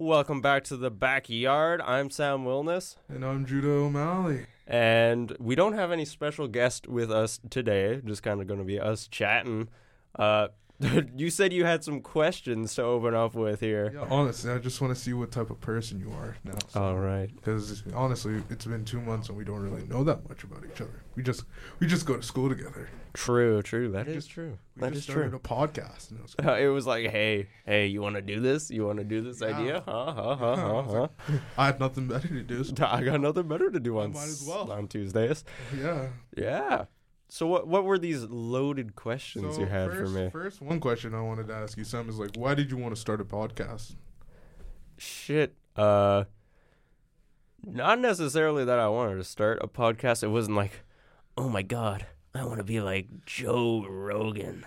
Welcome back to the backyard. I'm Sam Wilness, And I'm Judah O'Malley. and we don't have any special guest with us today. Just kind of going to be us chatting. Uh, you said you had some questions to open up with here. Yeah, honestly, I just want to see what type of person you are now. All right. Because honestly, it's been two months and we don't really know that much about each other. We just we just go to school together. True. True. That We is just- true. We That just is started true. a podcast. And it was Uh, it was like, hey, hey, you want to do this? You want to do this Yeah. idea? Huh? Huh? Huh? Huh? huh? I had nothing better to do. So I got nothing better to do I on might as well. on Tuesdays. yeah. Yeah. So what what were these loaded questions So you had first, for me? First, one question I wanted to ask you, Sam, is like, why did you want to start a podcast? Shit. Uh not necessarily that I wanted to start a podcast. It wasn't like, "Oh my god, I want to be like Joe Rogan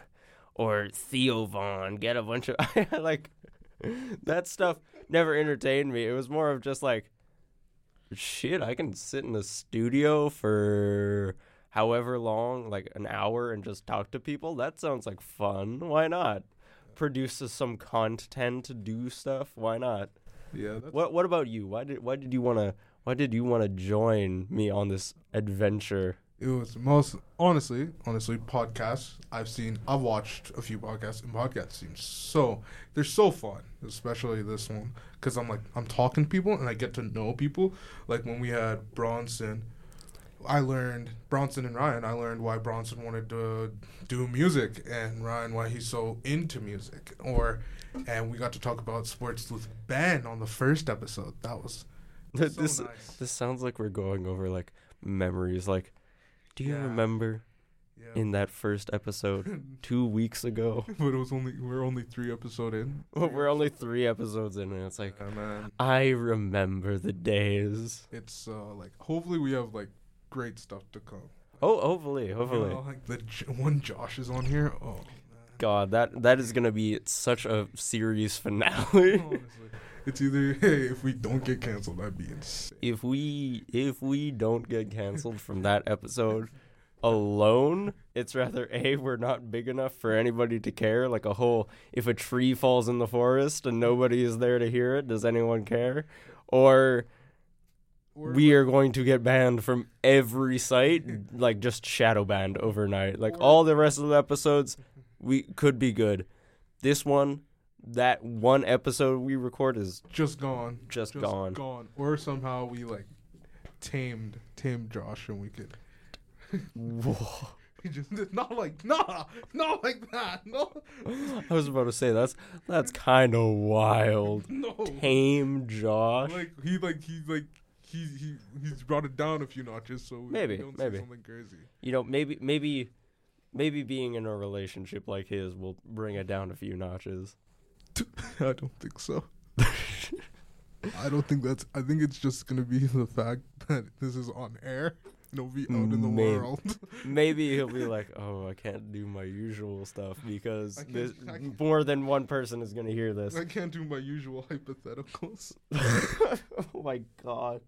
or Theo Von, get a bunch of like that stuff never entertained me. It was more of just like shit, I can sit in the studio for however long, like an hour and just talk to people. That sounds like fun. Why not? Produce some content, to do stuff. Why not? Yeah. That's, What What about you? Why did Why did you wanna Why did you wanna join me on this adventure? It was most honestly, honestly, podcasts. I've seen, I've watched a few podcasts, and podcasts seem so they're so fun, especially this one, because I'm like I'm talking to people and I get to know people. Like when we had Bronson, I learned Bronson and Ryan. I learned why Bronson wanted to do music and Ryan why he's so into music. Or, and we got to talk about sports with Ben on the first episode. That was so this nice. This sounds like we're going over like memories. Like, do you Yeah. remember Yeah. in that first episode two weeks ago? but it was only we're only three episode in. we're only three episodes in, and it's like Yeah. I remember the days. It's uh like hopefully we have like great stuff to come. Oh, hopefully, You hopefully. know, like the J- one Josh is on here. Oh man. God, that that is gonna be such a series finale. It's either hey if we don't get canceled that'd be insane. if we if we don't get canceled from that episode alone, it's rather a we're not big enough for anybody to care. Like a whole, if a tree falls in the forest and nobody is there to hear it, does anyone care? Or Or we are going to get banned from every site, like just shadow banned overnight. Like all the rest of the episodes, we could be good. This one, that one episode we record is just gone. just, Just gone. Gone. Or somehow we like tamed tamed Josh and we could Whoa. we just not like nah not like that no I was about to say that's that's kind of wild. no Tame Josh. like he like he like he he he's brought it down a few notches so Maybe, don't maybe. something crazy. You know, maybe maybe maybe being in a relationship like his will bring it down a few notches. I don't think so. I don't think that's. I think it's just gonna be the fact that this is on air. And It'll be out in the Maybe. world. Maybe he'll be like, "Oh, I can't do my usual stuff because this, more than one person is going to hear this." I can't do my usual hypotheticals. oh my god.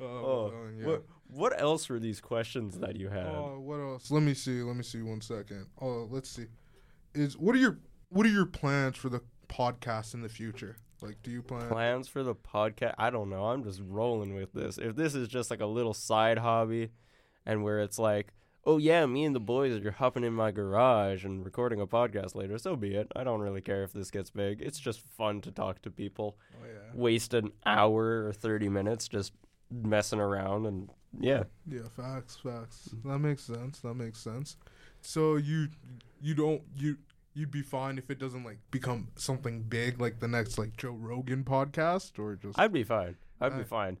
Uh, Oh, uh, yeah. What what else were these questions that you had? Oh, what else? Let me see. Let me see. One second. Oh, let's see. Is what are your what are your plans for the podcast in the future? Like, do you plan? plans for the podcast i don't know i'm just rolling with this if this is just like a little side hobby and where it's like oh yeah me and the boys are hopping in my garage and recording a podcast later so be it i don't really care if this gets big it's just fun to talk to people Oh yeah. waste an hour or 30 minutes just messing around and yeah Yeah, facts, facts. That makes sense. That makes sense. So you you don't you you'd be fine if it doesn't like become something big like the next like Joe Rogan podcast or just i'd be fine i'd be fine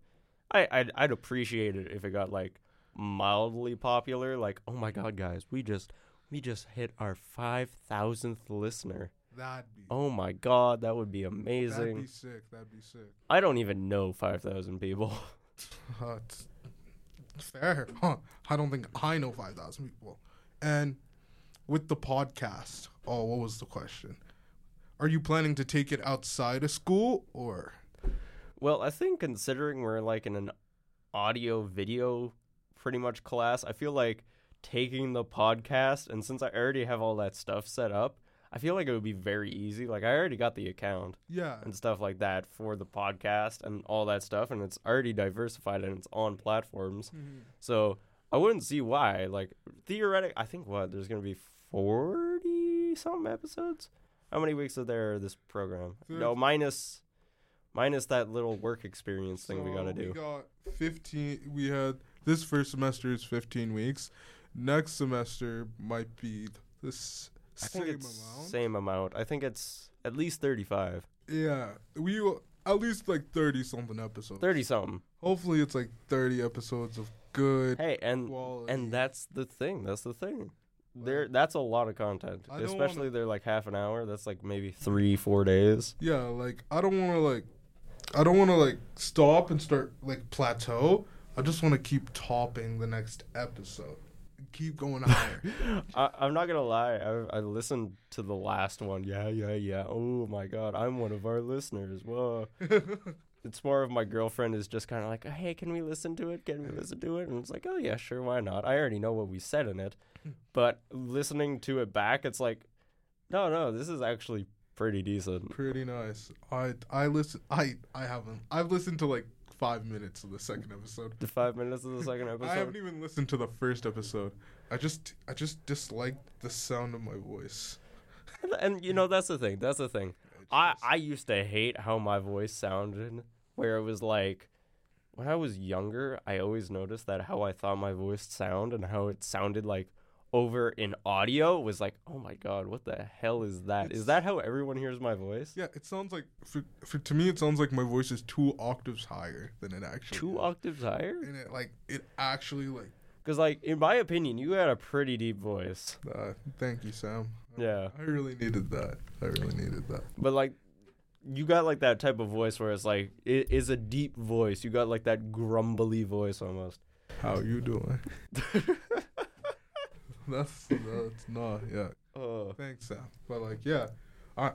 I, I'd, I'd appreciate it if it got like mildly popular like oh my god guys we just we just hit our 5000th listener that'd be Oh my god, that would be amazing. that'd be sick. That'd be sick. I don't even know 5,000 people. Uh, it's fair. Huh. I don't think I know five thousand people. And with the podcast, oh, what was the question? Are you planning to take it outside of school or? well, I think considering we're like in an audio video pretty much class, I feel like taking the podcast and since I already have all that stuff set up, I feel like it would be very easy. Like I already got the account Yeah. and stuff like that for the podcast and all that stuff, and it's already diversified and it's on platforms. Mhm. So I wouldn't see why. Like theoretic, I think what there's gonna be forty some episodes. How many weeks are there this program? No, minus minus that little work experience thing we gotta do. We got 15. We had this first semester is 15 weeks. Next semester might be this same amount. same amount. I think it's at least thirty-five. Yeah, we will at least like 30 something episodes. Thirty something. Hopefully, it's like 30 episodes of good Hey, and quality. and that's the thing. That's the thing. There, that's a lot of content. I don't Especially wanna- they're like half an hour. That's like maybe three, four days. yeah, like I don't want to like, I don't want to like stop and start like plateau. I just want to keep topping the next episode, keep going higher. I, I'm not gonna lie. I, I listened to the last one. Yeah, yeah, yeah. Oh my god, I'm one of our listeners. Whoa. it's more of my girlfriend is just kind of like, hey, can we listen to it? Can we listen to it? And it's like, oh yeah, sure, why not? I already know what we said in it, hmm. but listening to it back, it's like, no, no, this is actually pretty decent. Pretty nice. I I listen. I I haven't. I've listened to like five minutes of the second episode. The five minutes of the second episode. I haven't even listened to the first episode. I just I just disliked the sound of my voice. and you know that's the thing. That's the thing. I I used to hate how my voice sounded, where it was like when I was younger, I always noticed that how I thought my voice sound and how it sounded like over in audio was like, oh my god, what the hell is that? Is It's- that how everyone hears my voice? yeah, it sounds like for, for to me it sounds like my voice is two octaves higher than it actually. Two is. octaves higher? And it like it actually like. Because like in my opinion, you had a pretty deep voice. Uh, thank you, Sam. Oh, yeah. I really needed that. I really needed that. But like you got like that type of voice where it's like it is a deep voice. You got like that grumbly voice almost. How you doing? that's that's not yeah. Oh. Thanks, Sam. But like, yeah, I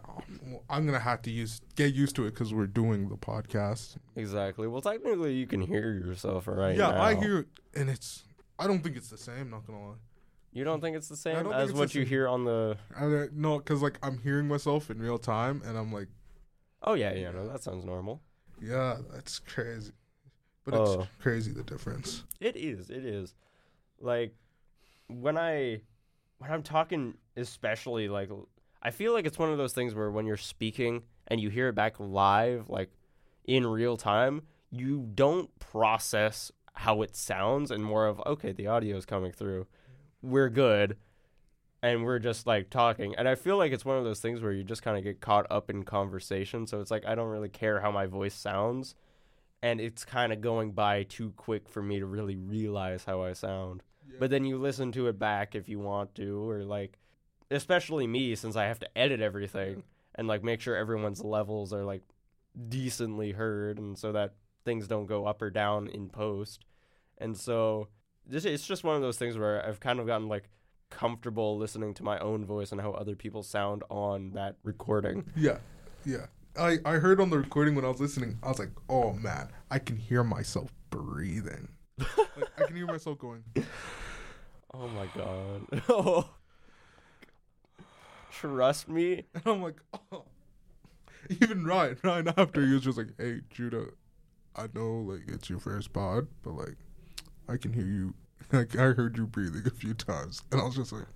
I'm gonna have to use get used to it because we're doing the podcast. Exactly. Well, technically, you can hear yourself right yeah, now. I hear it, and it's. I don't think it's the same. Not gonna lie. You don't think it's the same don't think as it's what the you same. hear on the? I don't no, because like I'm hearing myself in real time, and I'm like, Oh yeah, yeah. No, that sounds normal. yeah, that's crazy. But Oh. it's crazy the difference. It is. It is. Like when I when I'm talking, especially like I feel like it's one of those things where when you're speaking and you hear it back live, like in real time, you don't process how it sounds and more of okay, the audio is coming through. We're good. And we're just like talking. And I feel like it's one of those things where you just kind of get caught up in conversation. So it's like I don't really care how my voice sounds. And it's kind of going by too quick for me to really realize how I sound. But then you listen to it back if you want to, or like, especially me, since I have to edit everything and like make sure everyone's levels are like decently heard, and so that things don't go up or down in post. And so this it's just one of those things where I've kind of gotten like comfortable listening to my own voice and how other people sound on that recording. Yeah, yeah. I I heard on the recording when I was listening. I was like, oh man, I can hear myself breathing. like, I can hear myself going. Oh my god. oh. Trust me. And I'm like, oh. Even Ryan, Ryan after he was just like, hey, Judah, I know like it's your first pod, but like, I can hear you. Like, I heard you breathing a few times, and I was just like,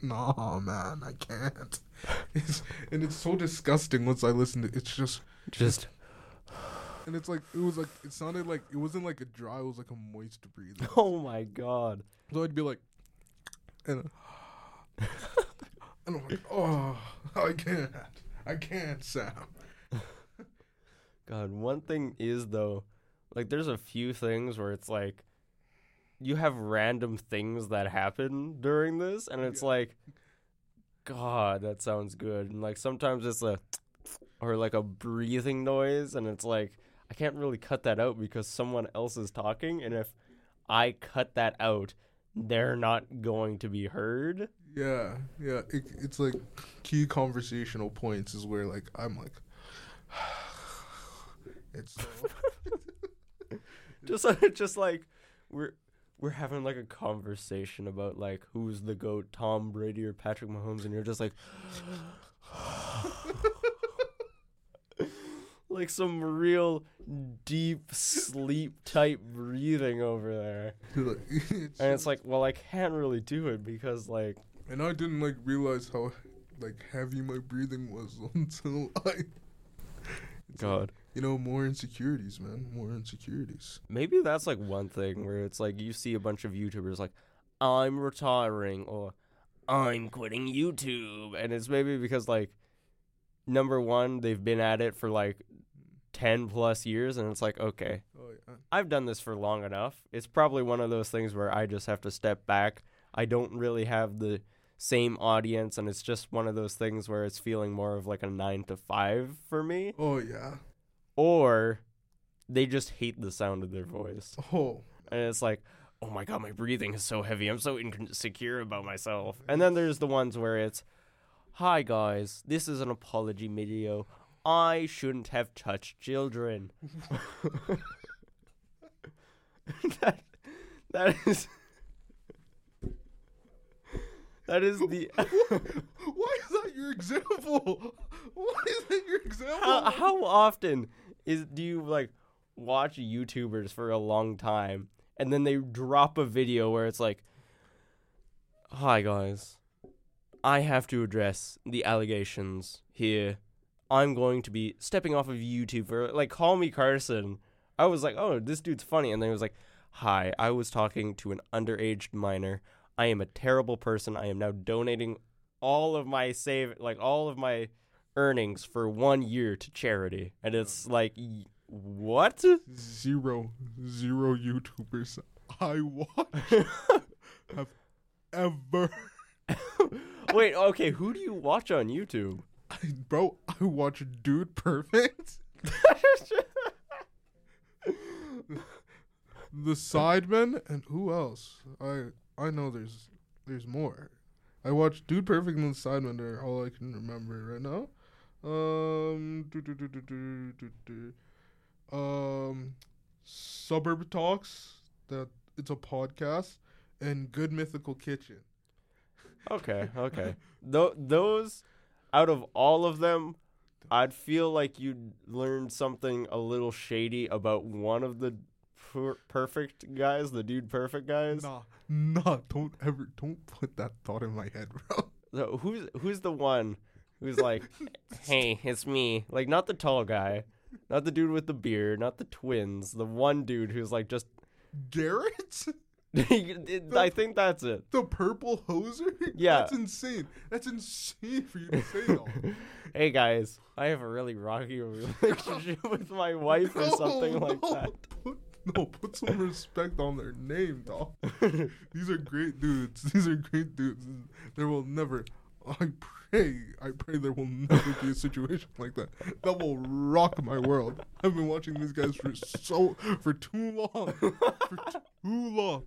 nah, man, I can't. It's, and it's so disgusting once I listen to. It's just, Just and it's like it was like it sounded like it wasn't like a dry. It was like a moist breathing. oh my god. So I'd be like, and, and I'm like, oh, I can't, I can't, Sam. God, one thing is though, like there's a few things where it's like you have random things that happen during this and it's Yeah. like god, that sounds good. And like sometimes it's a or like a breathing noise and it's like I can't really cut that out because someone else is talking and if I cut that out, they're not going to be heard. Yeah, yeah. It, it's like key conversational points is where like I'm like, it's so just just like we're we're having like a conversation about like who's the goat, Tom Brady or Patrick Mahomes, and you're just like, like some real deep sleep type breathing over there, and it's like, well, I can't really do it because like, and I didn't like realize how like heavy my breathing was until I. It's like, God, you know, more insecurities, man. More insecurities. maybe that's like one thing where it's like you see a bunch of YouTubers like, I'm retiring or I'm quitting YouTube, and it's maybe because like, number one, they've been at it for like. 10 plus years and it's like okay Oh yeah. I've done this for long enough. It's probably one of those things where I just have to step back. I don't really have the same audience, and it's just one of those things where it's feeling more of like a nine to five for me. Oh yeah. Or they just hate the sound of their voice. Oh. And it's like, oh my god, my breathing is so heavy. I'm so insecure about myself. And then there's the ones where it's, hi guys, this is an apology video. I shouldn't have touched children. that, that is. That is the. Why is that your example? Why is that your example? how, how often is do you like watch YouTubers for a long time and then they drop a video where it's like, "Hi guys, I have to address the allegations here. I'm going to be stepping off of YouTube for like call me Carson." I was like, "Oh, this dude's funny," and then he was like, "Hi, I was talking to an underage minor. I am a terrible person. I am now donating all of my save, like all of my." Earnings for one year to charity, and it's oh. like, what? Zero, zero YouTubers I watch have ever. Wait, okay, who do you watch on YouTube? Bro, I watch Dude Perfect, The Sidemen, and who else? I I know there's there's more. I watch Dude Perfect and The Sidemen. They're all I can remember right now. Um, do, do, do, do, do, do, do. um, Suburb Talks. That it's a podcast, and Good Mythical Kitchen. Okay, okay. Th- those, out of all of them, I'd feel like you'd learned something a little shady about one of the per- perfect guys, the dude perfect guys. Nah, nah, don't ever, don't put that thought in my head, bro. So who's who's the one who's like, hey, it's me. Like not the tall guy, not the dude with the beard, not the twins. The one dude who's like just. Garrett? I think that's it. The purple hoser? Yeah. That's insane. That's insane for you to say that. Hey guys, I have a really rocky relationship with my wife or something like that. Put, no, put some respect on their name, dog. These are great dudes. These are great dudes. There will never, I pray, I pray there will never be a situation like that. That will rock my world. I've been watching these guys for so, for too long. For too long.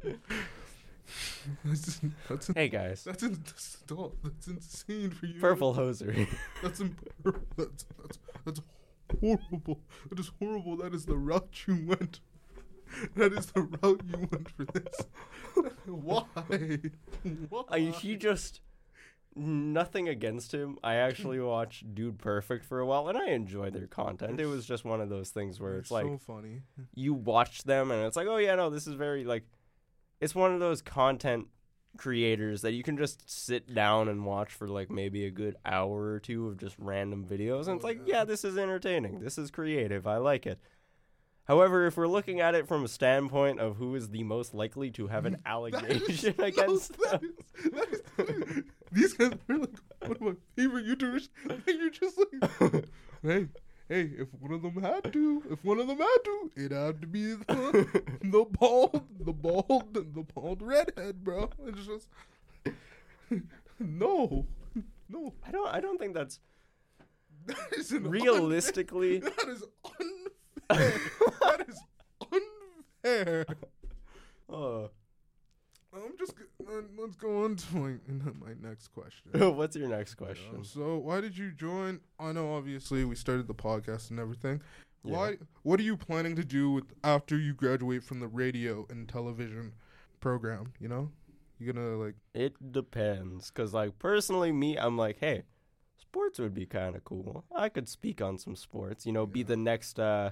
That's, that's, Hey guys, that's, in, that's, that's insane for you. purple hoser. That's, imp- that's that's that's horrible. That is horrible. That is the route you went. That is the route you went for this. Why? Why? I, he just nothing against him. I actually watched Dude Perfect for a while, and I enjoyed their content. It was just one of those things where it's like so funny. you watch them, and it's like, oh yeah, no, this is very like, it's one of those content creators that you can just sit down and watch for like maybe a good hour or two of just random videos, and it's Oh, like, yeah. this is entertaining. This is creative. I like it. However, if we're looking at it from a standpoint of who is the most likely to have an allegation no, against that them, is- that is- these guys are like one of my favorite YouTubers. And you're just like, hey, hey, if one of them had to, if one of them had to, it had to be the, the bald, the bald, the bald redhead, bro. It's just no, no. I don't. I don't think that's That is realistically. Unfair, that is unfair. that is unfair. Uh, I'm just. g- uh, Let's go on to my my next question. what's your next question? So, why did you join? I know, obviously, we started the podcast and everything. Yeah. Why? What are you planning to do with after you graduate from the radio and television program. You know, you're gonna like. It depends, cause like personally, me, I'm like, hey, sports would be kind of cool. I could speak on some sports. You know, be the next. uh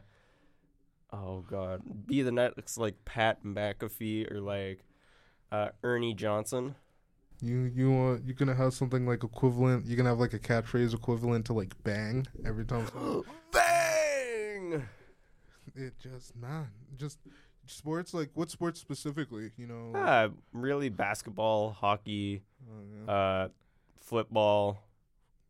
Oh God, be the next like Pat McAfee or like uh Ernie Johnson. You you want you're gonna have something like equivalent. You're gonna have like a catchphrase equivalent to like bang every time. Bang! it just man, just sports like what sports specifically? You know. like- Uh, really, basketball, hockey, oh, yeah. uh, football.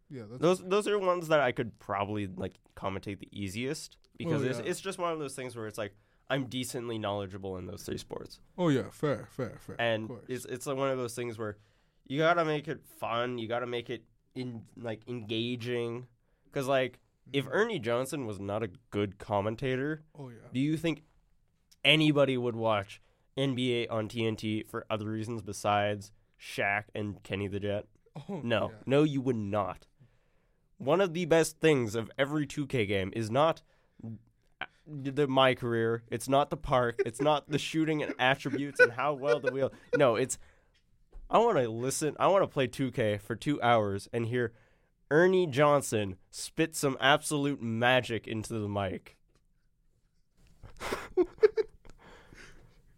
yeah, that's Those those are ones that I could probably like commentate the easiest because Oh, it's it's just one of those things where it's like I'm decently knowledgeable in those three sports, oh yeah, fair, fair, fair. and it's it's like one of those things where you gotta make it fun, you gotta make it in like engaging, because like if Mm-hmm. Ernie Johnson was not a good commentator, oh yeah, do you think anybody would watch NBA on TNT for other reasons besides Shaq and Kenny the Jet? oh, No, yeah. no, you would not. One of the best things of every 2K game is not the my career. It's not the park. It's not the shooting and attributes and how well the wheel. No, it's I want to listen. I want to play 2K for two hours and hear Ernie Johnson spit some absolute magic into the mic.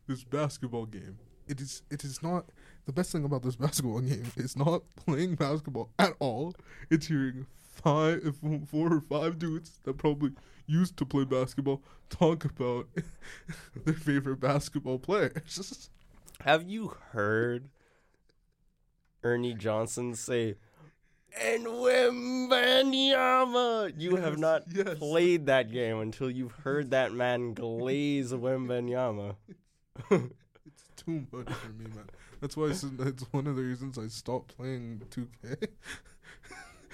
this basketball game. It is it is not the best thing about this basketball game is not playing basketball at all. It's hearing five four or five dudes that probably used to play basketball talk about their favorite basketball players. Have you heard Ernie Johnson say, and Wembanyama? You have not yes. played that game until you've heard that man glaze Wembanyama. It's too much for me, man. That's why I said that's one of the reasons I stopped playing 2K.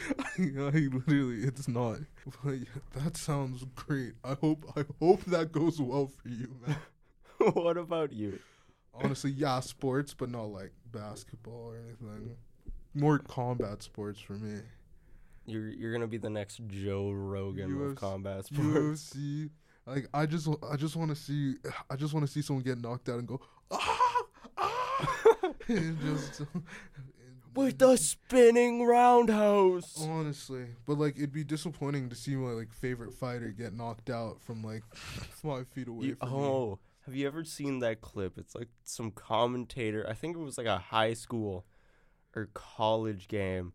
I, literally, it's not. But that sounds great. I hope, I hope that goes well for you, man. what about you? Honestly, yeah, sports, but not like basketball or anything. More combat sports for me. You're you're gonna be the next Joe Rogan of combat sports. UFC. Like I just, I just want to see, I just want to see someone get knocked out and go, ah, ah, and just. With the spinning roundhouse. Honestly, but like it'd be disappointing to see my like favorite fighter get knocked out from like five feet away You- from me. oh, have you ever seen that clip? It's like some commentator. I think it was like a high school or college game.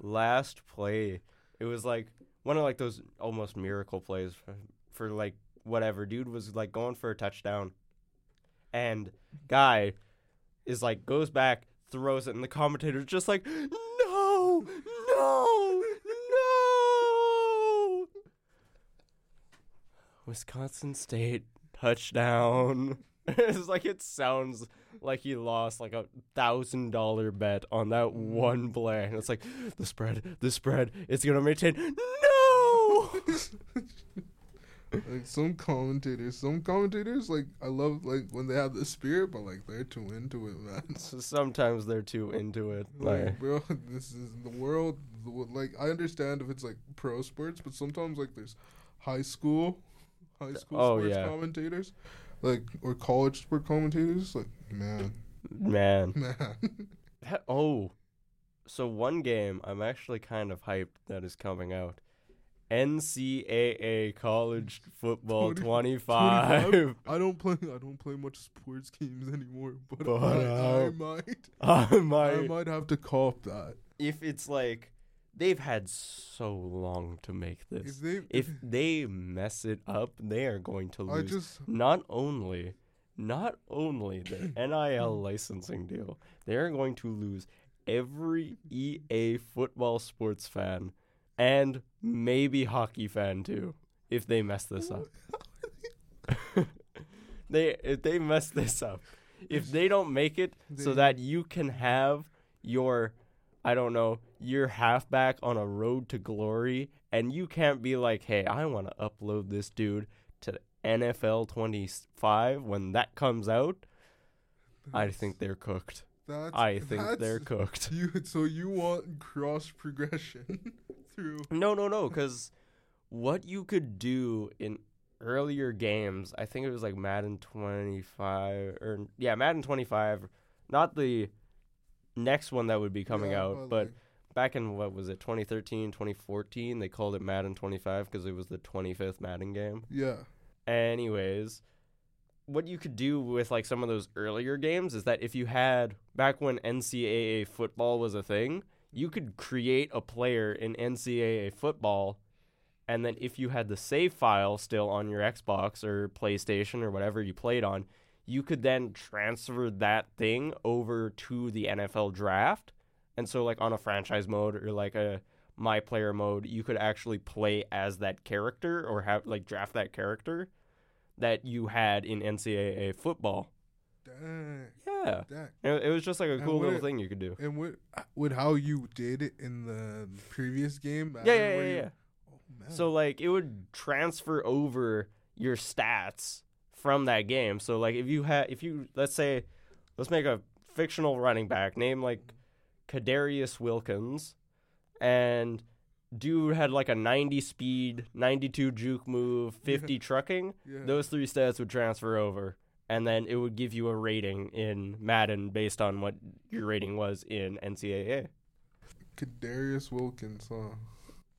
Last play, it was like one of like those almost miracle plays for, for like whatever. Dude was like going for a touchdown, and guy is like goes back, throws it, and the commentator's just like, no, no, no. Wisconsin State touchdown. it's like it sounds like he lost like a thousand dollar bet on that one play. And it's like the spread, the spread, it's gonna maintain. No. Like some commentators, some commentators like I love like when they have the spirit, but like they're too into it, man. so sometimes they're too into it. Like, Like, bro, this is the world. Like, I understand if it's like pro sports, but sometimes like there's high school, high school Oh, sports yeah. commentators, like or college sport commentators. Like, man, man. man, That- oh, so one game I'm actually kind of hyped that is coming out. NCAA College Football 20 25. 25? I don't play. I don't play much sports games anymore, but, But, I, I uh, might. I I might. might have to cop that. If it's like they've had so long to make If this. they, If they mess it up, they are going to lose. just not only not only the NIL licensing deal, they are going to lose every EA football sports fan and maybe hockey fan too if they mess this up. they if they mess this up, if they don't make it so that you can have your I don't know, your halfback on a road to glory and you can't be like, "Hey, I want to upload this dude to NFL 25 when that comes out." I think they're cooked. That's. I think that's, they're cooked. You so you want cross progression through? No, no, no, cuz what you could do in earlier games. I think it was like Madden 25 or yeah, Madden 25, not the next one that would be coming Yeah, out, but like, back in what was it 2013 2014 they called it madden 25 because it was the 25th madden game yeah, anyways what you could do with like some of those earlier games is that if you had back when ncaa football was a thing you could create a player in ncaa football and then if you had the save file still on your xbox or playstation or whatever you played on you could then transfer that thing over to the nfl draft. And so like on a franchise mode or like a my player mode, you could actually play as that character or have like draft that character that you had in NCAA football. dang, Yeah. dang. It, it was just like a cool little it- thing you could do. And what with how you did it in the previous game? Yeah, yeah, yeah, you- yeah. Oh, man. So like it would transfer over your stats from that game. So like if you had if you let's say let's make a fictional running back name like mm-hmm. Kadarius Wilkins and dude had like a 90 speed, 92 juke move, 50 trucking. yeah. Those three stats would transfer over and then it would give you a rating in Madden based on what your rating was in NCAA. Kadarius Wilkins, huh?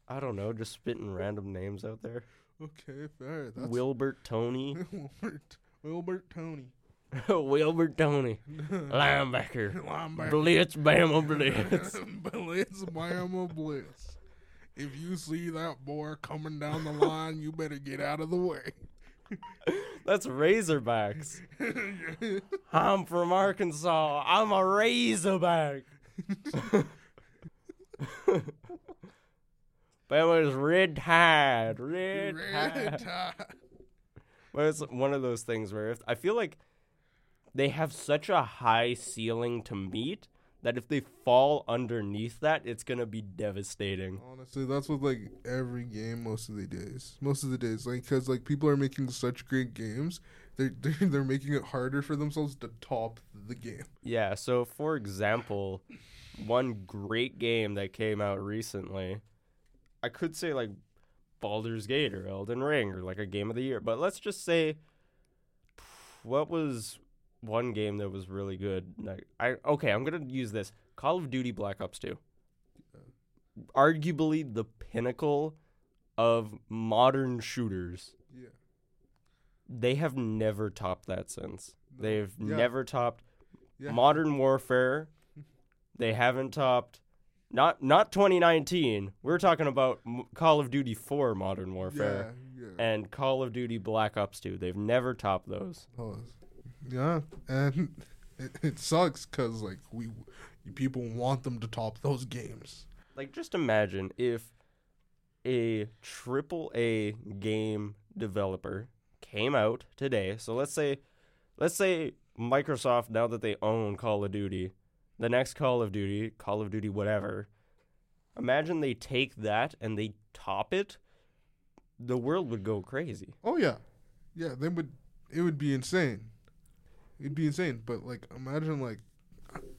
I don't know, just spitting random names out there. Okay, fair. That's Wilbert Tony. Wilbert, Wilbert Tony. Wilbert Tony, linebacker, Linebacker. blitz, bama, blitz. blitz, Bama, blitz. If you see that boy coming down the line, you better get out of the way. That's Razorbacks. I'm from Arkansas. I'm a Razorback. Bama's red tide, red, Red tide. tie. But it's one of those things where if I feel like they have such a high ceiling to meet that if they fall underneath that, it's gonna be devastating. Honestly, that's what like every game most of the days. Most of the days, like because like people are making such great games, they're, they're they're making it harder for themselves to top the game. Yeah, so for example, one great game that came out recently, I could say like Baldur's Gate or Elden Ring or like a game of the year, but let's just say what was one game that was really good? Like, I okay, I'm going to use this. Call of Duty Black Ops 2. Arguably the pinnacle of modern shooters. Yeah, They have never topped that since. No. They've Yeah. never topped yeah. Modern Warfare. They haven't topped not not 2019. We're talking about M- Call of Duty 4 Modern Warfare Yeah, yeah. and Call of Duty Black Ops 2. They've never topped those. Pause. Yeah, and it, it sucks because like we people want them to top those games. Like just imagine if a triple A game developer came out today. So let's say let's say Microsoft now that they own Call of Duty, the next Call of Duty, Call of Duty whatever. Imagine they take that and they top it. The world would go crazy. Oh yeah, yeah. They would. It would be insane. It'd be insane. But like, imagine like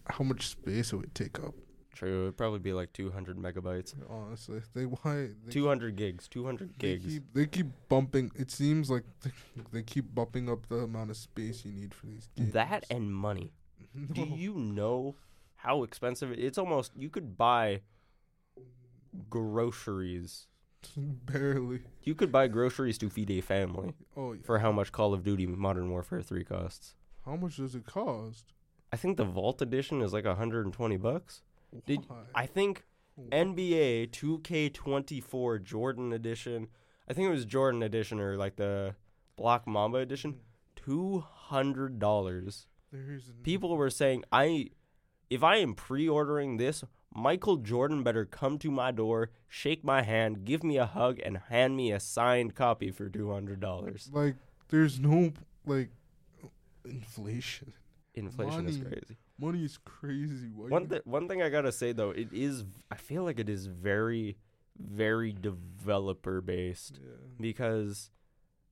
how much space it would take up. True, it'd probably be like 200 megabytes. Honestly, they why they 200 gigs, 200 They gigs. keep, they keep bumping. It seems like they, they keep bumping up the amount of space you need for these games. That and money. Do you know how expensive it, it's almost you could buy groceries. barely. You could buy groceries to feed a family Oh, yeah. for how much Call of Duty Modern Warfare 3 costs. How much does it cost? I think the Vault edition is like 120 bucks. Did I think NBA 2K24 Jordan edition, I think it was Jordan edition or like the Black Mamba edition, hmm. $200. People were saying I if I am pre-ordering this, Michael Jordan better come to my door, shake my hand, give me a hug and hand me a signed copy for $200. like there's no like inflation. Inflation is crazy. Money is crazy. Why One th- one thing I got to say though, it is I feel like it is very very developer based yeah. because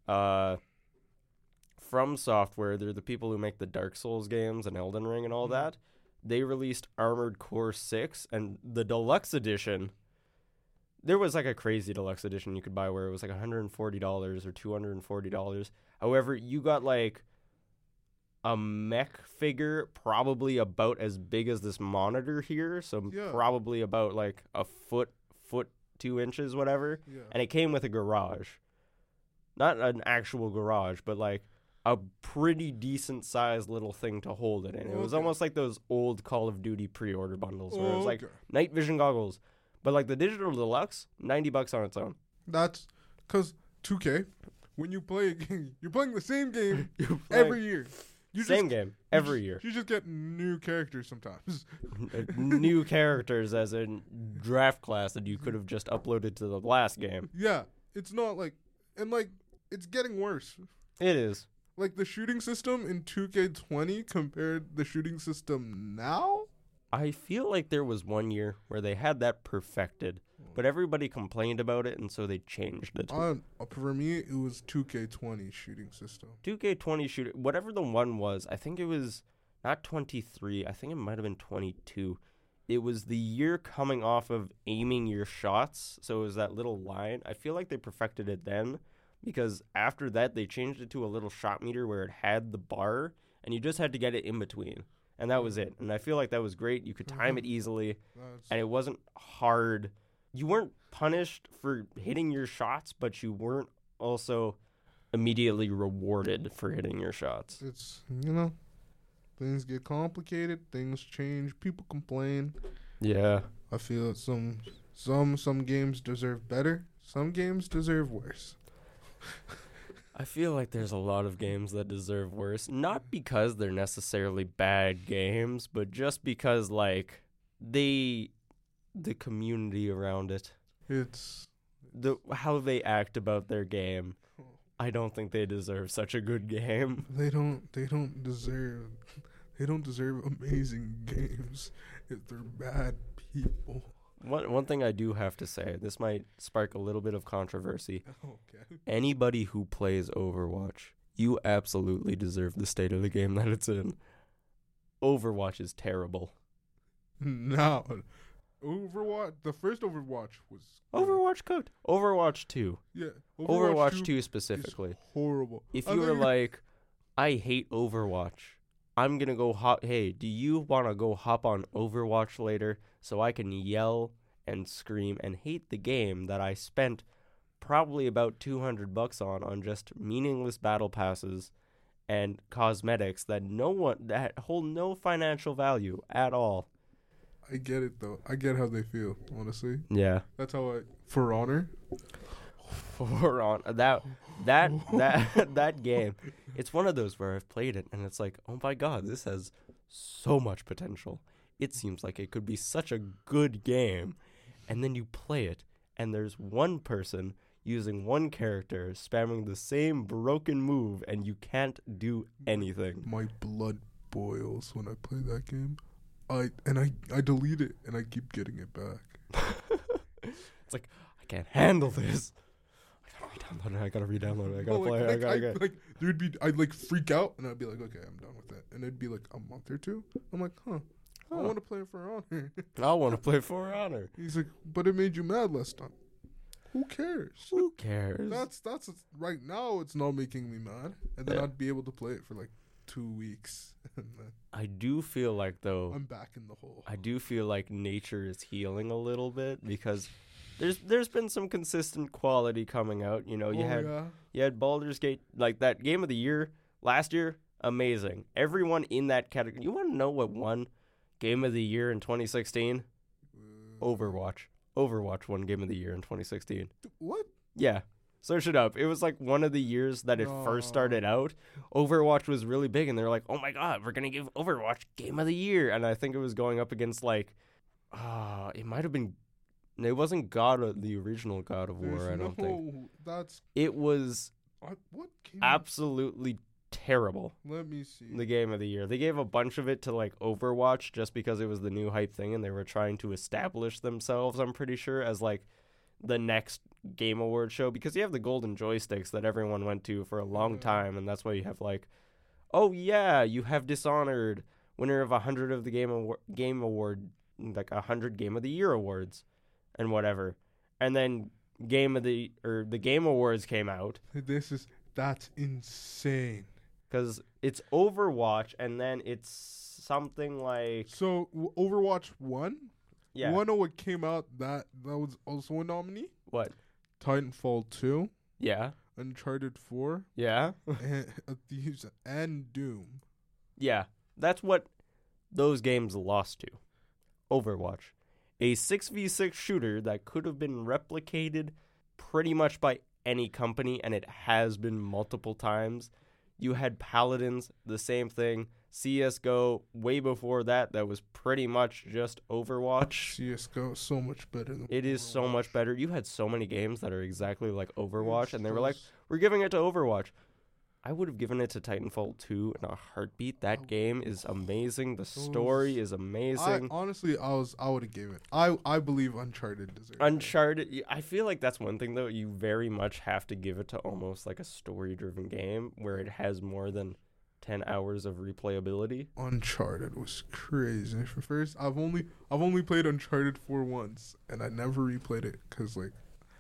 uh from software they're the people who make the dark souls games and elden ring and all Mhm. that they released armored core 6 and the deluxe edition there was like a crazy deluxe edition you could buy where it was like $140 or $240. However, you got like a mech figure probably about as big as this monitor here, so Yeah. probably about like a foot, foot, two inches, whatever. Yeah. And it came with a garage. Not an actual garage, but like a pretty decent sized little thing to hold it in. It was Okay. almost like those old Call of Duty pre order bundles where it was like Okay. night vision goggles. But like the digital deluxe, 90 bucks on its own. That's because 2K, when you play a game, you're playing the same game every year. You Same just, game you every just- year. You just get new characters sometimes. New characters as in draft class that you could have just uploaded to the last game. yeah, it's not like, and like, it's getting worse. It is. Like the shooting system in 2K20 compared the shooting system now. I feel like there was one year where they had that perfected, Mm. but everybody complained about it, and so they changed it. Um, for me, it was 2K20 shooting system. 2K20 shooter, whatever the one was, I think it was not 23. I think it might have been 22. It was the year coming off of aiming your shots, so it was that little line. I feel like they perfected it then because after that they changed it to a little shot meter where it had the bar and you just had to get it in between. And that was mm. it. And I feel like that was great. You could time it mm-hmm. easily and it wasn't hard. You weren't punished for hitting your shots, but you weren't also immediately rewarded for hitting your shots. it's you know, things get complicated, things change, people complain. Yeah. I feel some some some games deserve better, some games deserve worse. I feel like there's a lot of games that deserve worse, not because they're necessarily bad games, but just because like they the community around it, It's the how they act about their game. I don't think they deserve such a good game. they don't they don't deserve they don't deserve amazing games if they're bad people. One one thing I do have to say, this might spark a little bit of controversy. Okay. Anybody who plays Overwatch, you absolutely deserve the state of the game that it's in. Overwatch is terrible. Now, Overwatch. The first Overwatch was good. Overwatch cooked. Overwatch 2. Yeah, Overwatch, 2 is specifically. horrible. If I you were think- like, I hate Overwatch, I'm going to go hop. Hey, do you want to go hop on Overwatch later so I can yell and scream and hate the game that I spent probably about 200 bucks on on just meaningless battle passes and cosmetics that no one that hold no financial value at all. I get it though. I get how they feel. Honestly, Yeah. that's how I. For Honor, For honor. that that that that game, it's one of those where I've played it and it's like, oh my god, this has so much potential. It seems like it could be such a good game, and then you play it, and there's one person using one character spamming the same broken move, and you can't do anything. my blood boils when I play that game. I and I I delete it and I keep getting it back. It's like I can't handle this. I gotta re-download it. I gotta re-download it. I gotta No, play like, it. I gotta I, get. like there'd be I'd like freak out and I'd be like, okay, I'm done with it. And it'd be like a month or two. I'm like, huh, I Huh. want to play For Honor. I want to play For Honor. He's like, but it made you mad last time. Who cares? Who cares? That's that's right now. It's not making me mad, and then Yeah. I'd be able to play it for like two weeks, I do feel like though. I'm back in the hole. I do feel like nature is healing a little bit because there's there's been some consistent quality coming out. You know, you oh, had yeah. you had Baldur's Gate like that game of the year last year, amazing. Everyone in that category. You want to know what won game of the year in 2016? Uh, Overwatch. Overwatch won game of the year in 2016. what? Yeah. Search it up. It was like one of the years that it first started out. Overwatch was really big, and they're like, "Oh my god, we're gonna give Overwatch Game of the Year!" And I think it was going up against like, ah, it might have been. It wasn't God of the original God of War. There's I don't no, think That's it was I, what absolutely terrible. Let me see. The game of the year. They gave a bunch of it to like Overwatch just because it was the new hype thing, and they were trying to establish themselves. I'm pretty sure as like the next game award show because you have the golden joysticks that everyone went to for a long Yeah. time, and that's why you have like, oh yeah, you have Dishonored, winner of a hundred of the game award, game award, like a hundred game of the year awards, and whatever. and then game of the or the game awards came out This is that's insane. because it's Overwatch, and then it's something like So Overwatch one, yeah, you wanna know what came out that that was also a nominee? what? Titanfall two, Yeah, Uncharted four, yeah, and Thieves and Doom. yeah. That's what those games lost to. Overwatch, a six v six shooter that could have been replicated pretty much by any company, and it has been multiple times. You had Paladins, the same thing. CS:GO, way before that, that was pretty much just Overwatch. CS:GO is so much better than It is so much better. You had so many games that are exactly like Overwatch, It's and they were like, "We're giving it to Overwatch." I would have given it to Titanfall 2 in a heartbeat. That oh, game is amazing. The story is I, amazing. honestly, I was I would have given it. I I believe Uncharted deserves. it. Uncharted. I feel like that's one thing though. You very much have to give it to almost like a story-driven game where it has more than ten hours of replayability. Uncharted was crazy. For first, I've only I've only played Uncharted four once, and I never replayed it because like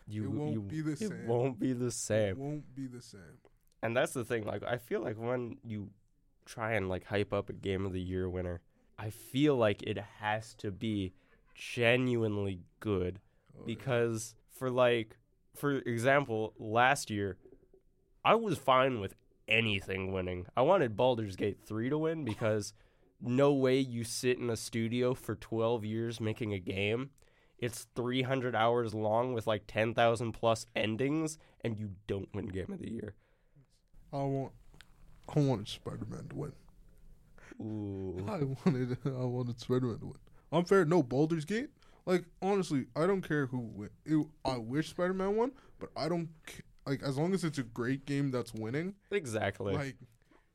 You, It won't you, be the It same. won't be the it same. won't be the same. And that's the thing. Like, I feel like when you try and like hype up a game of the year winner, I feel like it has to be genuinely good Oh, because for like for example last year i was fine with anything winning i wanted Baldur's gate 3 to win because no way you sit in a studio for 12 years making a game it's 300 hours long with like 10,000 plus endings and you don't win game of the year I want I wanted Spider Man to win. ooh I wanted I wanted Spider Man to win. Unfair, no Baldur's Gate. Like honestly, I don't care who win. It, I wish Spider Man won, but I don't ca- like as long as it's a great game that's winning. exactly Like,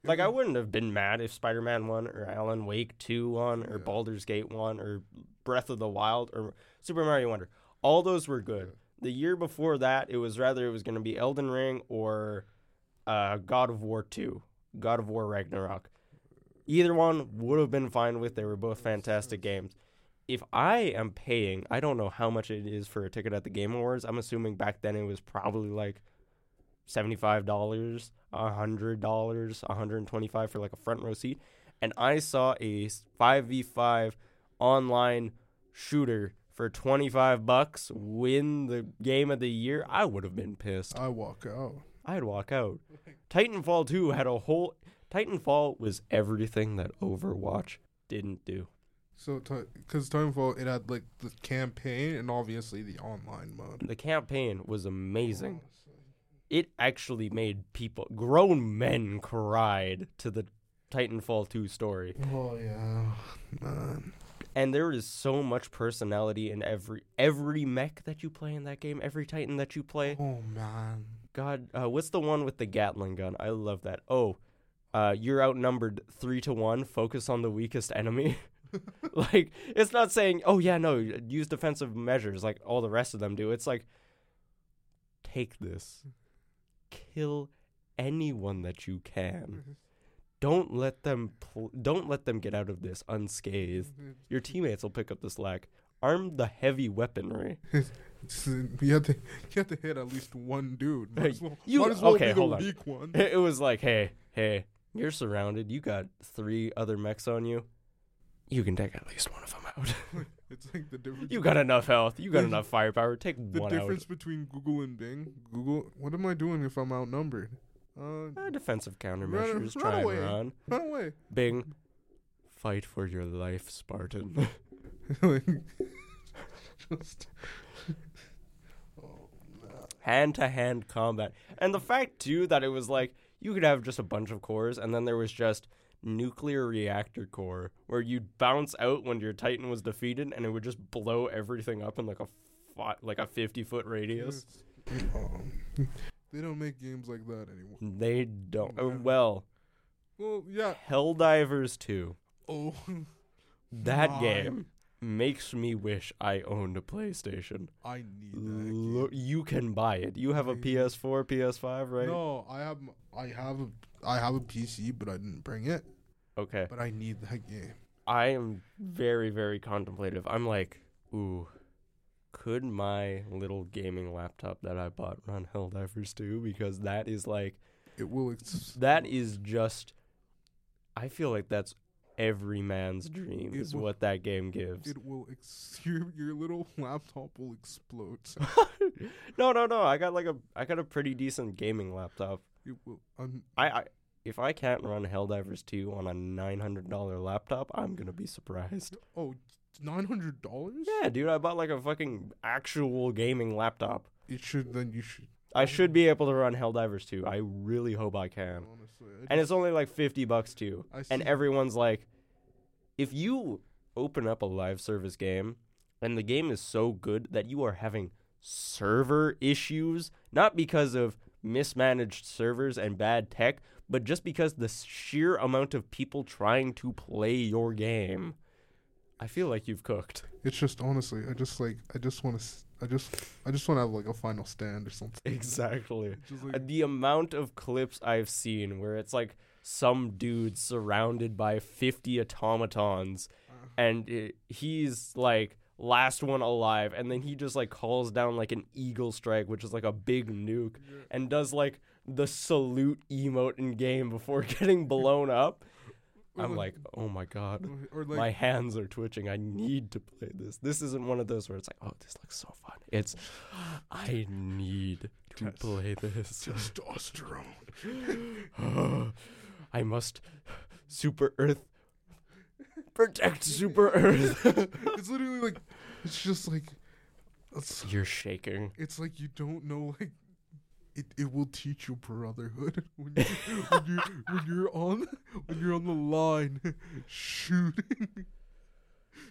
Like I wouldn't have been mad if Spider-Man won or Alan Wake 2 won or Yeah. Baldur's Gate 1 or Breath of the Wild or Super Mario Wonder. All those were good. The year before that, it was rather it was going to be Elden Ring or uh, God of War 2, God of War Ragnarok. Either one would have been fine with. They were both fantastic games. If I am paying, I don't know how much it is for a ticket at the Game Awards. I'm assuming back then it was probably like seventy-five dollars, a hundred dollars, a hundred and twenty-five for like a front row seat, and I saw a five v five online shooter for twenty-five bucks win the game of the year. I would have been pissed. I walk out. I'd walk out. Titanfall two had a whole. Titanfall was everything that Overwatch didn't do. So, because Titanfall, it had like the campaign and obviously the online mode. The campaign was amazing. It actually made people, grown men, cried to the Titanfall 2 story. Oh yeah, man. And there is so much personality in every every mech that you play in that game, every Titan that you play. Oh man. God, uh, what's the one with the Gatling gun? I love that. Oh, uh, you're outnumbered three to one. Focus on the weakest enemy. like it's not saying, oh yeah, no, use defensive measures like all the rest of them do. It's like, take this, kill anyone that you can. Mm-hmm. Don't let them. Pl- don't let them get out of this unscathed. Mm-hmm. Your teammates will pick up the slack. Arm the heavy weaponry. Uh, you have to you have to hit at least one dude. Might as well, You- might as well okay, be the hold on. one. It was like, hey, hey, you're surrounded. You got three other mechs on you. You can take at least one of them out. It's like the difference. you got enough health. You got enough firepower. Take the one difference between Google and Bing. Google, what am I doing if I'm outnumbered? Uh, Uh, defensive countermeasures. run Try and away. run. run away. Bing, fight for your life, Spartan. just. Oh hand to hand combat. And the fact too that it was like you could have just a bunch of cores and then there was just nuclear reactor core where you'd bounce out when your titan was defeated and it would just blow everything up in like a like a 50 foot radius. They don't make games like that anymore. They don't. oh, Yeah. well, Well, yeah. Helldivers 2. Oh, That My. game makes me wish I owned a PlayStation. I need that. game. You can buy it. You have a PS4, PS5, right? No, I have I have a I have a PC, but I didn't bring it. Okay. But I need that game. I am very, very contemplative. I'm like, ooh, could my little gaming laptop that I bought run Helldivers 2? Because that is like It will. Ex- that is just I feel like that's every man's dream It is will- what that game gives. it will. Ex- your your little laptop will explode. no, no, no. I got like a I got a pretty decent gaming laptop. It will. I, I if I can't run Helldivers 2 on a $900 laptop, I'm going to be surprised. Oh, oh, nine hundred dollars. Yeah, dude, I bought like a fucking actual gaming laptop. It should. Then you should. I should be able to run Helldivers 2. I really hope I can. Honestly, I And it's only like 50 bucks too. And everyone's like if you open up a live service game and the game is so good that you are having server issues, not because of mismanaged servers and bad tech, but just because the sheer amount of people trying to play your game. I feel like you've cooked. It's just honestly, I just like I just want to. I just I just want to have like a final stand or something. Exactly. Like the amount of clips I've seen where it's like some dude surrounded by 50 automatons Uh. and it, he's like last one alive and then he just like calls down like an eagle strike which is like a big nuke and does like the salute emote in game before getting blown up i'm like oh my god or like my hands are twitching i need to play this this isn't one of those where it's like oh this looks so fun it's i need to play this testosterone. I must Super Earth protect Super Earth. it's literally like it's just like it's, You're shaking. it's like you don't know like it, it will teach you brotherhood when you when you when you're on when you're on the line shooting.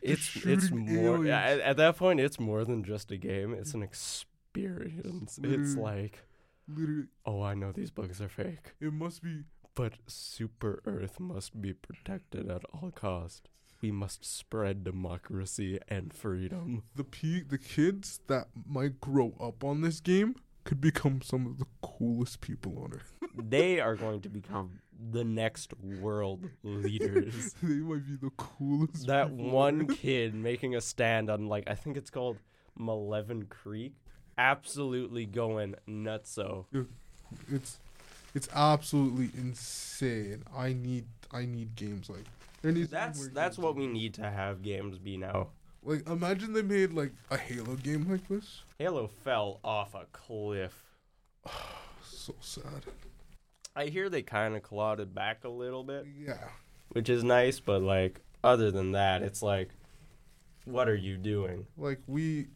It's it's more aliens. at, at that point it's more than just a game. It's an experience. It's like, Literally, oh, I know these bugs are fake, it must be but Super Earth must be protected at all cost. We must spread democracy and freedom. the p the kids that might grow up on this game could become some of the coolest people on earth. They are going to become the next world leaders. they might be the coolest. that one kid making a stand on like I think it's called Malevelon Creek, absolutely going nutso. It's it's absolutely insane. I need I need games like That's that's what we need to have games be now. Like imagine they made like a Halo game like this. Halo fell off a cliff. So sad. I hear they kind of clawed it back a little bit, Yeah. which is nice, but like other than that, it's like, what are you doing? Like we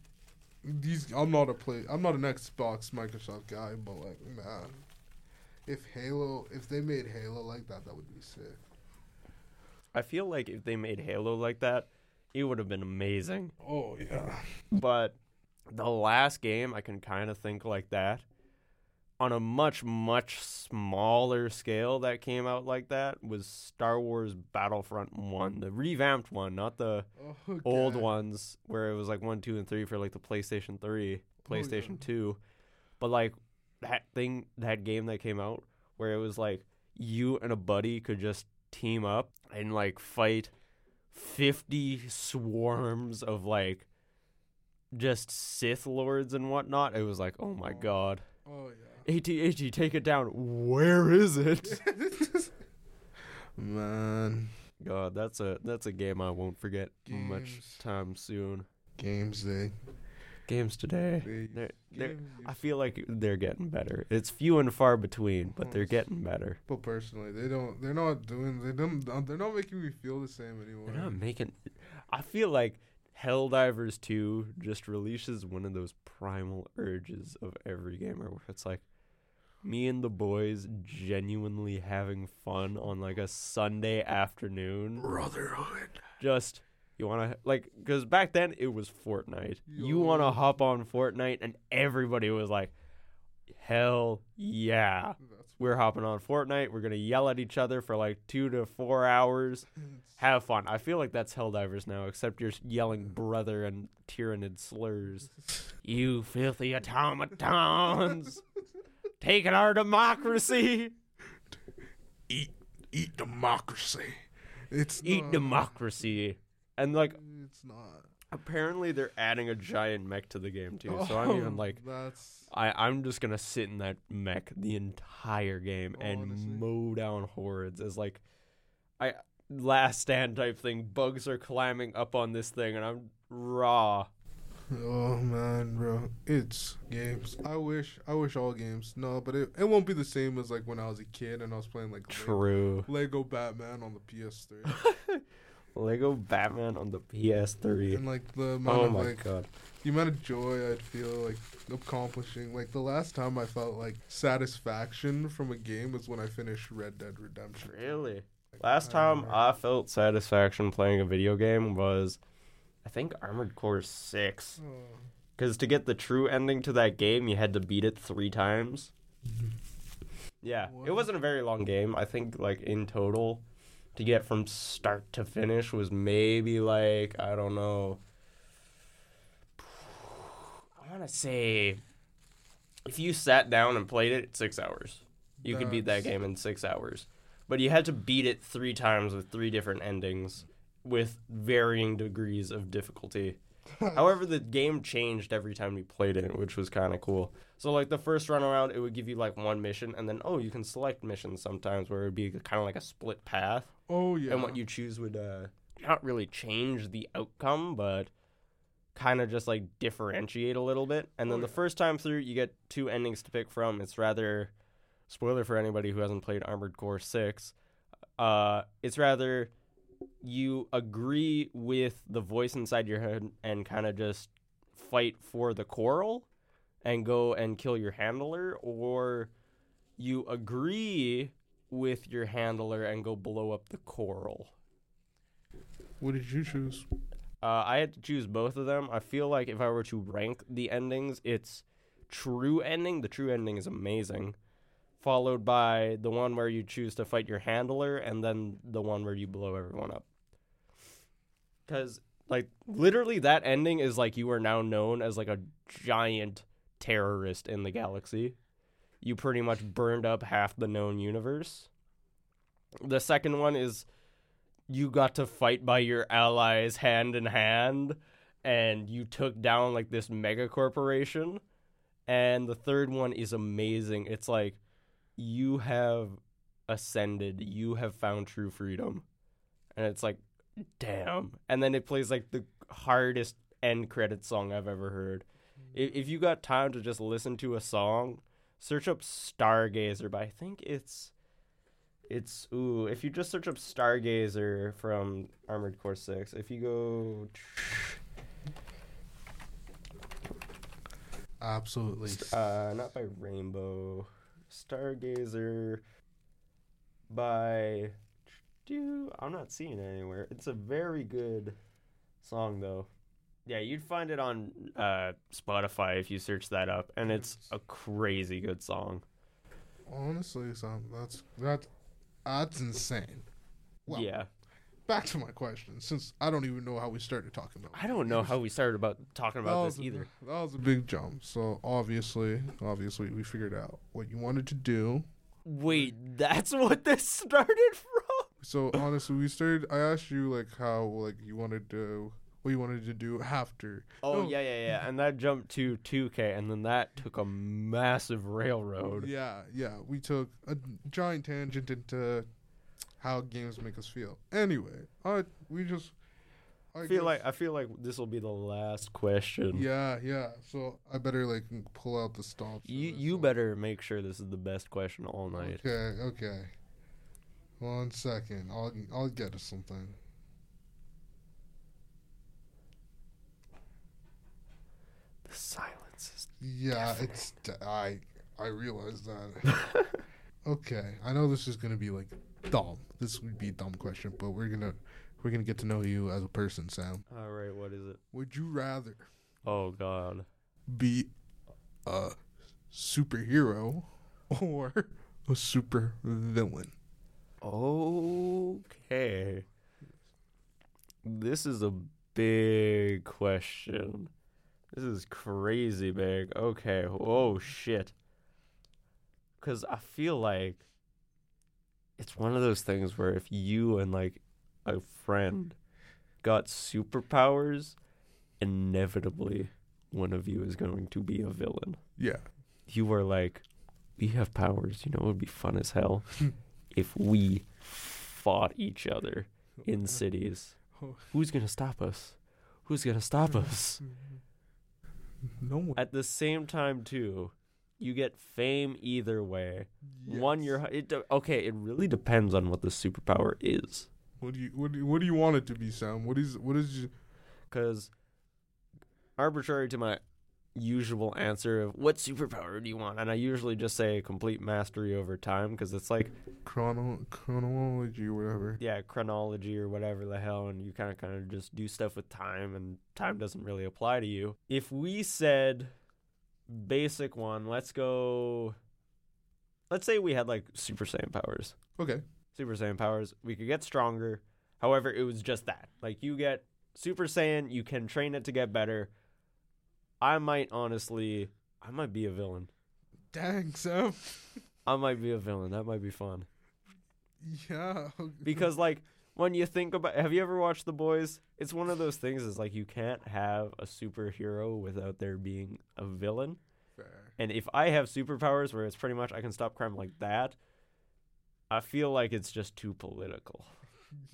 these I'm not a play I'm not an Xbox Microsoft guy, but like man. If Halo if they made Halo like that, that would be sick. I feel like if they made Halo like that, it would have been amazing. Oh yeah. But the last game I can kind of think like that on a much much smaller scale that came out like that was Star Wars Battlefront 1, the revamped one, not the Oh, old ones where it was like 1, 2 and 3 for like the PlayStation 3, PlayStation Oh, yeah. 2. But like that thing that game that came out where it was like you and a buddy could just team up and like fight 50 swarms of like just Sith lords and whatnot. It was like, oh my Oh. god. Oh yeah. AT, AT, take it down. Where is it? Man. God, that's a that's a game I won't forget much time soon. Games day. Games today, they they're, they're, games, I feel like they're getting better. It's few and far between, but they're getting better. But personally, they don't. They're not doing. They don't. They're not making me feel the same anymore. They're not making. I feel like Helldivers 2 just releases one of those primal urges of every gamer where it's like me and the boys genuinely having fun on like a Sunday afternoon. Brotherhood. Just you want to like cuz back then it was Fortnite. You want to hop on Fortnite and everybody was like hell yeah. We're hopping on Fortnite. We're going to yell at each other for like 2 to 4 hours have fun. I feel like that's Helldivers now, except you're yelling brother and tyrannid slurs. you filthy automatons! Taking our democracy! eat democracy. It's Eat not, democracy. And like, It's not. Apparently, they're adding a giant mech to the game too. So I'm oh, even like, Oh, that's I I'm just gonna sit in that mech the entire game and mow down hordes as like, I last stand type thing. Bugs are climbing up on this thing, and I'm raw. oh man, bro. It's games. I wish I wish all games. No, but it, it won't be the same as like when I was a kid and I was playing like Lego, True. Lego Batman on the PS3 Lego Batman on the PS3. and like the amount Oh of my like god. the amount of joy I'd feel like accomplishing. Like the last time I felt like satisfaction from a game was when I finished Red Dead Redemption. Really? Like, Last I time remember- I felt satisfaction playing a video game was, I think Armored Core Six. Oh. Because to get the true ending to that game, you had to beat it three times. Mm-hmm. Yeah, it wasn't a very long game. I think like in total, to get from start to finish was maybe like I don't know. I want to say, if you sat down and played it, six hours. You could beat that game in six hours, but you had to beat it three times with three different endings, with varying degrees of difficulty. However, the game changed every time you played it, which was kind of cool. So, like the first run around, it would give you like one mission, and then oh, you can select missions sometimes where it would be kind of like a split path, Oh yeah. and what you choose would uh, not really change the outcome, but kind of just like differentiate a little bit. And then Oh, the yeah. first time through, you get two endings to pick from. It's rather spoiler for anybody who hasn't played Armored Core Six. Uh, it's rather you agree with the voice inside your head and kind of just fight for the coral and go and kill your handler, or you agree with your handler and go blow up the coral. What did you choose? Uh, I had to choose both of them. I feel like if I were to rank the endings, it's true ending. The true ending is amazing, followed by the one where you choose to fight your handler, and then the one where you blow everyone up. Because like literally, that ending is like you are now known as like a giant terrorist in the galaxy. You pretty much burned up half the known universe. The second one is you got to fight by your allies hand in hand and you took down like this mega corporation. And the third one is amazing. It's like you have ascended. You have found true freedom. And it's like damn. And then it plays like the hardest end credit song i've ever heard if, if you got time to just listen to a song search up stargazer but i think it's it's ooh. If you just search up Stargazer from Armored Core Six, if you go, Absolutely. uh, not by Rainbow, Stargazer, by, do I'm not seeing it anywhere. It's a very good song though. Yeah, you'd find it on uh, Spotify if you search that up, and it's a crazy good song. Honestly, son, that's that's that's insane. Well, yeah, back to my question, since I don't even know how we started talking about. I don't know how we started about talking about this a- either. That was a big jump. So obviously, obviously, we figured out what you wanted to do. Wait, that's what this started from? So honestly, we started. I asked you like how like you wanted to what you wanted to do after. Oh No. yeah, yeah, yeah, and that jumped to 2K, and then that took a massive railroad. Yeah, yeah. We took a giant tangent into how games make us feel. Anyway, I we just. I feel guess- like I feel like this will be the last question. Yeah, yeah. So I better like pull out the stops. You you one. better make sure this is the best question all night. Okay, okay. One second. I'll I'll get us something. The silence Yeah, it's I I realize that. okay, I know this is gonna be like dumb. This would be a dumb question, but we're gonna we're gonna get to know you as a person, Sam. All right, what is it? Would you rather Oh God. be a superhero or a super villain? Okay. This is a big question. This is crazy big. Okay. Oh shit. Cuz I feel like it's one of those things where if you and like a friend hmm. got superpowers, inevitably one of you is going to be a villain. Yeah. You were like, we have powers. You know, it would be fun as hell hmm. if we fought each other in cities. Oh. Who's gonna stop us? Who's gonna stop hmm. us? Mm-hmm. No one. At the same time, too, you get fame either way. One, you're it. de- Okay, it really depends on what the superpower is. What do you what do you, what do you want it to be, Sam? What is what is Because arbitrary to my usual answer of what superpower do you want, and I usually just say complete mastery over time because it's like chrono chronology or whatever? yeah chronology or whatever the hell, and you kind of kind of just do stuff with time, and time doesn't really apply to you. If we said basic one, let's go. Let's say we had like Super Saiyan powers. Okay. Super Saiyan powers. We could get stronger. However, it was just that. Like you get Super Saiyan, you can train it to get better. I might honestly, I might be a villain. Dang, so I might be a villain. That might be fun. Yeah. Because like when you think about have you ever watched The Boys? It's one of those things is like you can't have a superhero without there being a villain. Fair. And if I have superpowers where it's pretty much I can stop crime like that, I feel like it's just too political.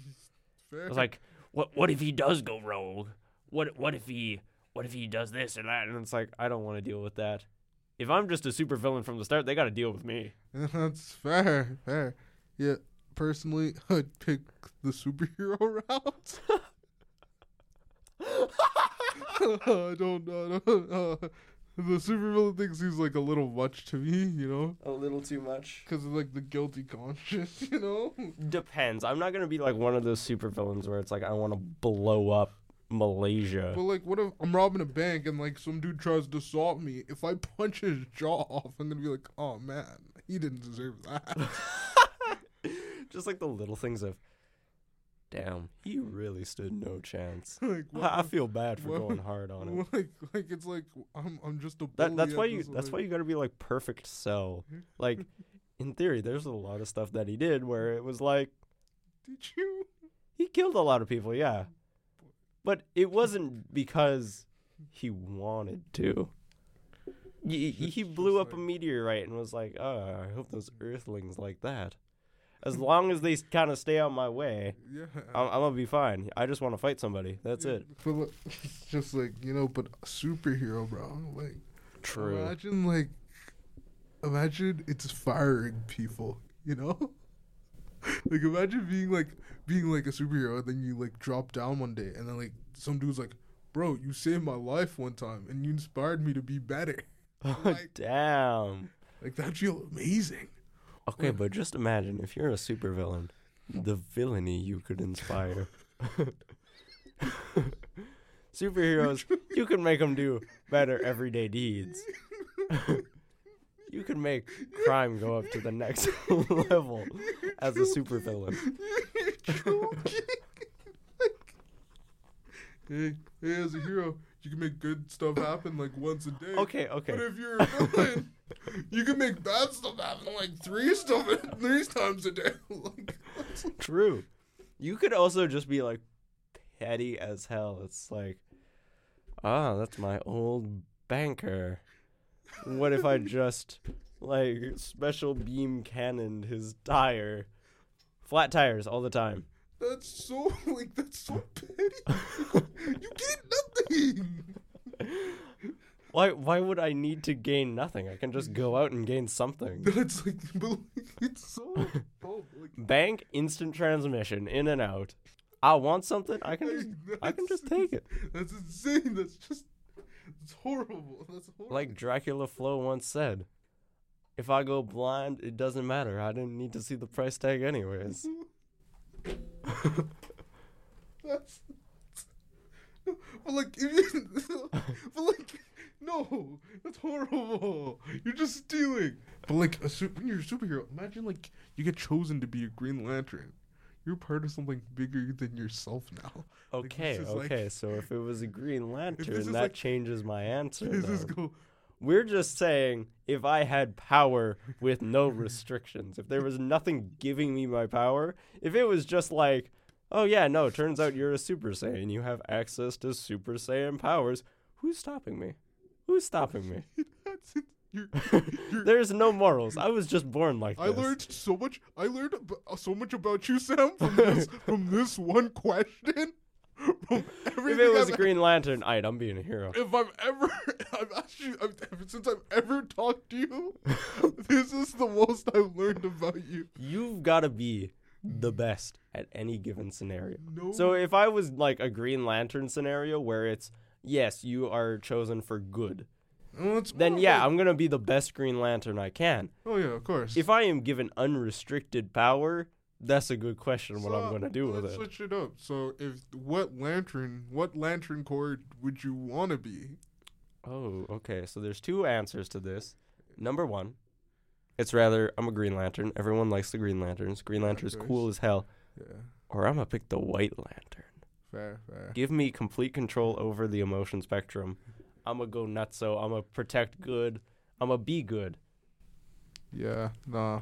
Fair. It's like, what what if he does go rogue? What what if he what if he does this or that? And it's like, I don't want to deal with that. If I'm just a supervillain from the start, they got to deal with me. That's fair. Fair. Yeah. Personally, I'd pick the superhero route. I don't know. Uh, the supervillain thing seems like a little much to me, you know, A little too much. because of like the guilty conscience, you know. Depends. I'm not gonna be like one of those supervillains where it's like I want to blow up Malaysia. But like, what if I'm robbing a bank and like some dude tries to assault me? If I punch his jaw off, I'm gonna be like, oh man, he didn't deserve that. just like the little things of, damn, he really stood no chance. like, what I I feel bad for what- going hard on him. like, like it's like I'm, I'm just a. That, that's why you. That's like- why you got to be like perfect cell. Like, in theory, there's a lot of stuff that he did where it was like Did you? he killed a lot of people. Yeah, but it wasn't because he wanted to. He, he Just- he just blew up a meteorite and was like, "Oh, I hope those Earthlings like that." As long as they kind of stay out my way, Yeah. I'm, I'm gonna be fine. I just want to fight somebody. That's Yeah, it. It's just like you know, but superhero, bro. Like, True. imagine like, imagine it's firing people. You know, like imagine being like being like a superhero, and then you like drop down one day, and then like some dude's like, "Bro, you saved my life one time, and you inspired me to be better." Oh, like- Damn. Like that feel amazing. Okay, but just imagine if you're a supervillain, the villainy you could inspire. Superheroes, you can make them do better everyday deeds. You can make crime go up to the next level as a supervillain. hey, hey, as a hero, you can make good stuff happen like once a day. Okay, okay. But if you're a villain, you can make bad stuff happen like three stuff three times a day. like, that's- True. You could also just be like petty as hell. It's like, ah, that's my old banker. What if I just like special beam cannoned his tire? Flat tires all the time. that's so like that's so petty. you get nothing. Why why would I need to gain nothing? I can just go out and gain something. That's like, it's so like, Bank instant transmission in and out. I want something, I can just I can just take it. That's insane. That's just it's horrible. That's horrible. Like Dracula Flow once said, if I go blind, it doesn't matter. I didn't need to see the price tag anyways. That's. But like, you, but like, no, that's horrible. You're just stealing. But like, a su- when you're a superhero, imagine like you get chosen to be a Green Lantern. You're part of something bigger than yourself now. Like, Okay, like- okay. so if it was a Green Lantern, that like- changes my answer. This is go. We're just saying if I had power with no restrictions, if there was nothing giving me my power, if it was just like Oh yeah, no. Turns out you're a Super Saiyan. You have access to Super Saiyan powers. Who's stopping me? Who's stopping me? That's it. You're, you're, There's no morals. I was just born like that. I this. learned so much. I learned ab- uh, so much about you, Sam, from this from this one question. From If it was I've a Green Lantern, I'd, I'm being a hero. if I've ever, I've actually, I've, since I've ever talked to you, this is the most I've learned about you. You've got to be the best at any given scenario. No, So if I was like a Green Lantern scenario where it's yes, you are chosen for good, Well, then yeah, I'm gonna be the best Green Lantern I can. oh yeah, of course. If I am given unrestricted power, that's a good question. What I'm gonna do with let's it? Switch it up. So, if what lantern, what lantern corps would you want to be? Oh, okay. So there's two answers to this. Number one, it's rather I'm a Green Lantern. Everyone likes the Green Lanterns. Green Lantern's course. cool as hell. Yeah, Or I'm gonna pick the White Lantern. fair, fair. Give me complete control over the emotion spectrum. I'm gonna go nutso. I'm gonna protect good. I'm gonna be good. Yeah, nah,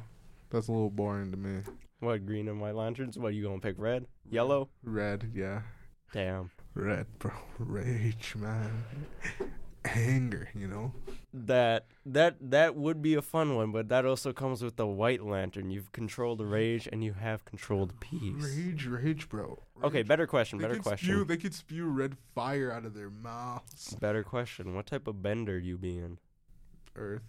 that's a little boring to me. What green and white lanterns? What are you gonna pick? Red, yellow? Red, yeah, Damn. red, bro. Rage, man. Anger, you know. That that that would be a fun one, but that also comes with the white lantern. You've controlled rage and you have controlled peace. Rage, rage, bro. Okay, better question. They Better question. Spew, they could spew red fire out of their mouths. Better question. What type of bender you be in? Earth,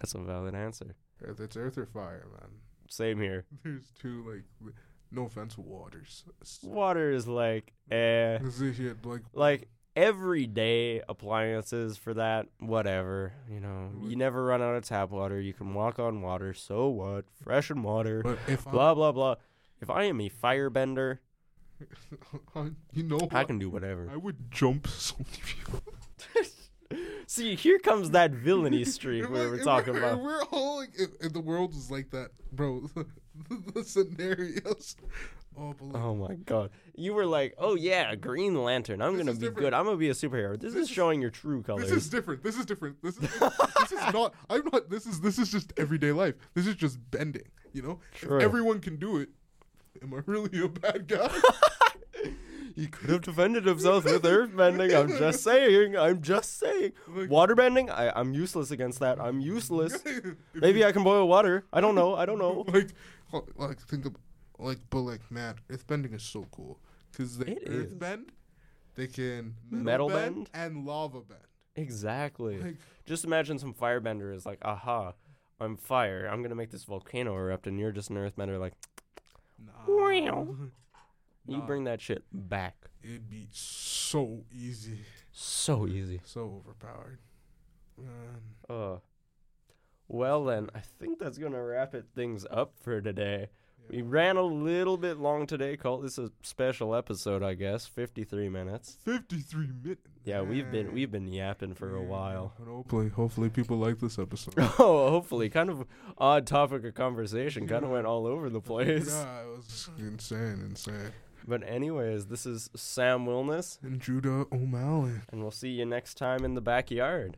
That's a valid answer. earth. It's earth or fire, man. Same here. There's two like, no offense, waters. Water is like eh. Like like everyday appliances for that whatever you know. You never run out of tap water. You can walk on water. So what? Fresh and water. But if blah blah blah. If i am a firebender you know, i can do whatever. I would jump so many people. see here comes that villainy streak we were talking about we're all like, if, if the world is like that, bro. the scenarios. Oh, oh my god you were like oh yeah green lantern i'm This gonna be different. good i'm gonna be a superhero this, This is is- showing your true colors this is different. This is different. This is this is not. I'm not. This is this is just everyday life. This is just bending. You know, True. if everyone can do it, am I really a bad guy? he could have defended himself with earth bending i'm just saying i'm just saying Like- water bending I, i'm useless against that i'm useless Maybe I can boil water. I don't know. I don't know. like, like think of, like, but like, man, earthbending is so cool because they It is. earthbend, they can metal, Metal bend, bend? and lava bend. Exactly. Like, Just imagine some firebender is like, aha, I'm fire. I'm gonna make this volcano erupt, and you're just an earthbender. Like, nah, Wow. you Nah. bring that shit back. it'd be so easy, So easy. so overpowered. Man. Uh. Well then, I think that's gonna wrap it things up for today. We ran a little bit long today. Call this a special episode, I guess. Fifty-three minutes. 53 minutes. Yeah, we've been we've been yapping for a while. And hopefully, hopefully people like this episode. Oh, hopefully, kind of odd topic of conversation. Kind of went all over the place. yeah, it was insane, insane. But anyways, this is Sam Wilness, And Judah O'Malley. and we'll see you next time in the backyard.